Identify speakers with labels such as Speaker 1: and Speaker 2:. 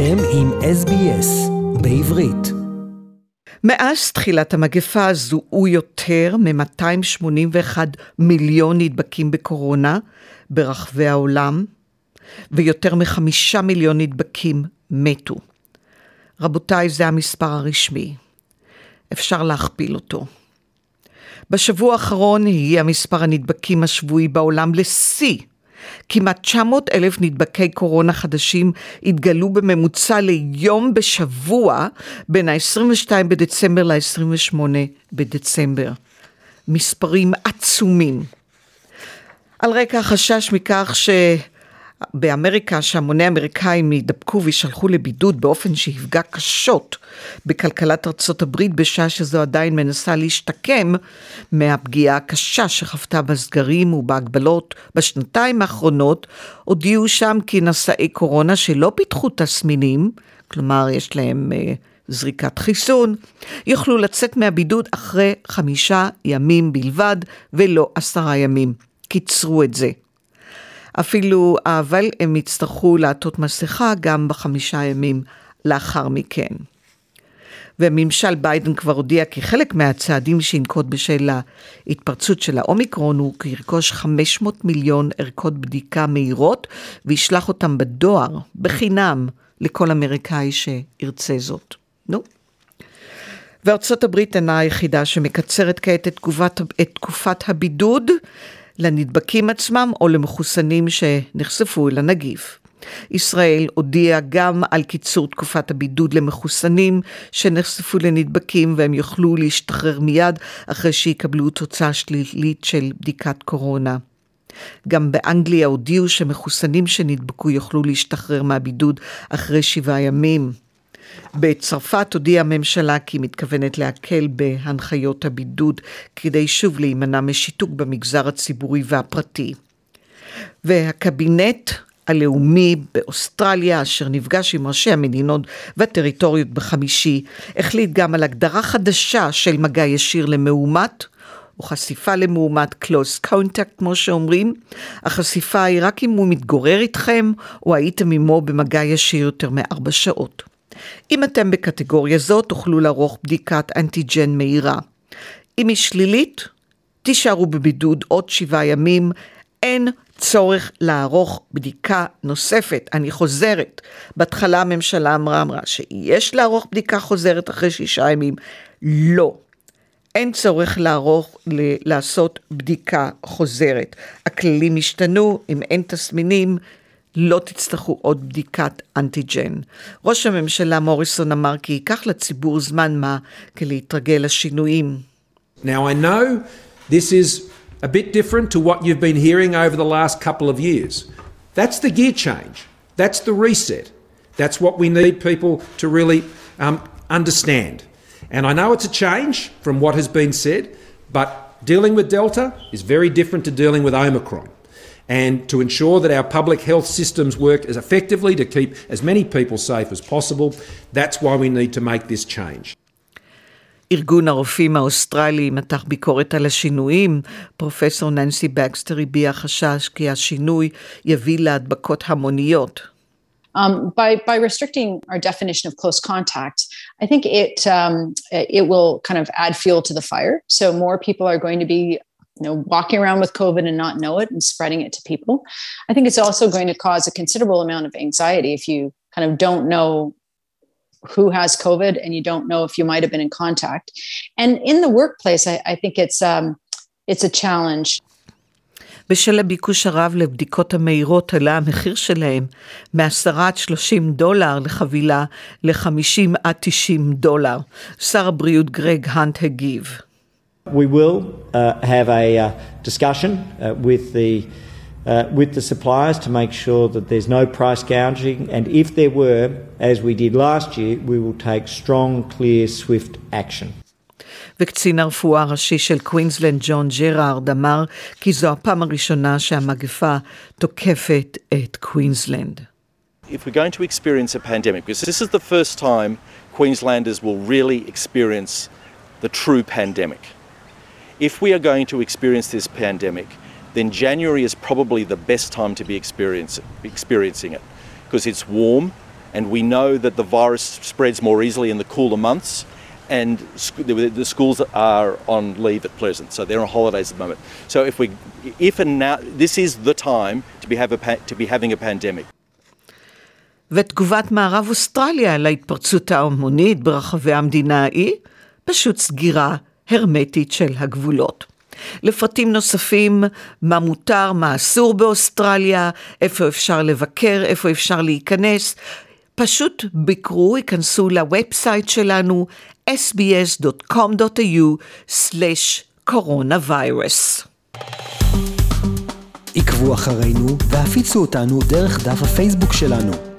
Speaker 1: אתם עם SBS בעברית.
Speaker 2: מאז תחילת המגפה זוהו יותר מ-281 מיליון נדבקים בקורונה ברחבי העולם, ויותר מחמישה מיליון נדבקים מתו. רבותיי, זה המספר הרשמי. אפשר להכפיל אותו. בשבוע האחרון הגיע מספר הנדבקים השבועי בעולם לשיא. כמעט 900 אלף נדבקי קורונה חדשים התגלו בממוצע ליום בשבוע בין ה-22 בדצמבר ל-28 בדצמבר. מספרים עצומים. על רקע החשש מכך ש... באמריקה שהמוני אמריקאים יידבקו ויישלחו לבידוד באופן שיפגע קשות בכלכלת ארצות הברית בשעה שזו עדיין מנסה להשתקם מהפגיעה הקשה שחוותה בסגרים ובהגבלות בשנתיים האחרונות, הודיעו שם כי נשאי קורונה שלא פיתחו תסמינים, כלומר יש להם אה, זריקת חיסון, יוכלו לצאת מהבידוד אחרי חמישה ימים בלבד ולא עשרה ימים. קיצרו את זה. אפילו, אבל הם יצטרכו לעטות מסכה גם בחמישה ימים לאחר מכן. וממשל ביידן כבר הודיע כי חלק מהצעדים שינקוט בשל ההתפרצות של האומיקרון הוא כי ירכוש 500 מיליון ערכות בדיקה מהירות וישלח אותם בדואר, בחינם, לכל אמריקאי שירצה זאת. נו. וארצות הברית אינה היחידה שמקצרת כעת את, תגובת, את תקופת הבידוד לנדבקים עצמם או למחוסנים שנחשפו אל הנגיף. ישראל הודיעה גם על קיצור תקופת הבידוד למחוסנים שנחשפו לנדבקים והם יוכלו להשתחרר מיד אחרי שיקבלו תוצאה שלילית של בדיקת קורונה. גם באנגליה הודיעו שמחוסנים שנדבקו יוכלו להשתחרר מהבידוד אחרי שבעה ימים. בצרפת הודיעה הממשלה כי היא מתכוונת להקל בהנחיות הבידוד כדי שוב להימנע משיתוק במגזר הציבורי והפרטי. והקבינט הלאומי באוסטרליה, אשר נפגש עם ראשי המדינות והטריטוריות בחמישי, החליט גם על הגדרה חדשה של מגע ישיר למאומת, או חשיפה למאומת close contact כמו שאומרים. החשיפה היא רק אם הוא מתגורר איתכם, או הייתם עמו במגע ישיר יותר מארבע שעות. אם אתם בקטגוריה זו, תוכלו לערוך בדיקת אנטיג'ן מהירה. אם היא שלילית, תישארו בבידוד עוד שבעה ימים. אין צורך לערוך בדיקה נוספת. אני חוזרת, בהתחלה הממשלה אמרה, אמרה שיש לערוך בדיקה חוזרת אחרי שישה ימים. לא. אין צורך לערוך, לעשות בדיקה חוזרת. הכללים השתנו, אם אין תסמינים, לא תצטרכו עוד בדיקת אנטיג'ן. ראש הממשלה מוריסון אמר כי ייקח לציבור זמן מה כלהתרגל לשינויים.
Speaker 3: Now I know this is a bit different to what you've been hearing over the last couple of years. That's the gear change. That's the reset. That's what we need people to really um, understand. And I know it's a change from what has been said, but dealing with Delta is very different to dealing with Omicron. and to ensure that our public health systems work as effectively to keep as many people safe as possible. That's why we need to make this change.
Speaker 2: ארגון הרופאים האוסטרלי מתח ביקורת על השינויים. פרופסור ננסי בקסטר הביע חשש כי השינוי יביא להדבקות המוניות.
Speaker 4: Um, by by restricting our definition of close contact, I think it um, it will kind of add fuel to the fire. So more people are going to be you know walking around with covid and not know it and spreading it to people i think it's also going to cause a considerable amount of anxiety if you kind of don't know who has covid and you don't know if you might have been in contact and in the workplace i, I think it's um, it's a challenge
Speaker 2: בשל הביקוש הרב לבדיקות המהירות עלה המחיר שלהם מ-10 עד 30 דולר לחבילה ל-50 עד 90 דולר. שר הבריאות גרג האנט הגיב.
Speaker 5: We will uh, have a uh, discussion uh, with the uh, with the suppliers to make sure that there's no price gouging, and if there were, as we did last year, we will take strong, clear, swift action.
Speaker 2: וקצין הרפואה הראשי של קווינסלנד ג'ון ג'רארד אמר כי זו הפעם הראשונה שהמגפה תוקפת את קווינסלנד.
Speaker 6: If we're going to experience a pandemic, because this is the first time Queenslanders will really experience the true pandemic. If we are going to experience this pandemic, then January is probably the best time to be experience, experiencing it because it's warm, And we know that the virus spreads more easily in the cooler months. And the schools are on leave at present, so they're on holidays at the moment. So if we, if and now, this is the time to be have a to be having a pandemic.
Speaker 2: ותגובת מערב אוסטרליה להתפרצות ההמונית ברחבי המדינה היא פשוט סגירה הרמטית של הגבולות. לפרטים נוספים, מה מותר, מה אסור באוסטרליה, איפה אפשר לבקר, איפה אפשר להיכנס, פשוט ביקרו, היכנסו ל website שלנו sbs.com.au/coronavirus.
Speaker 1: עקבו אחרינו והפיצו אותנו דרך דף הפייסבוק שלנו.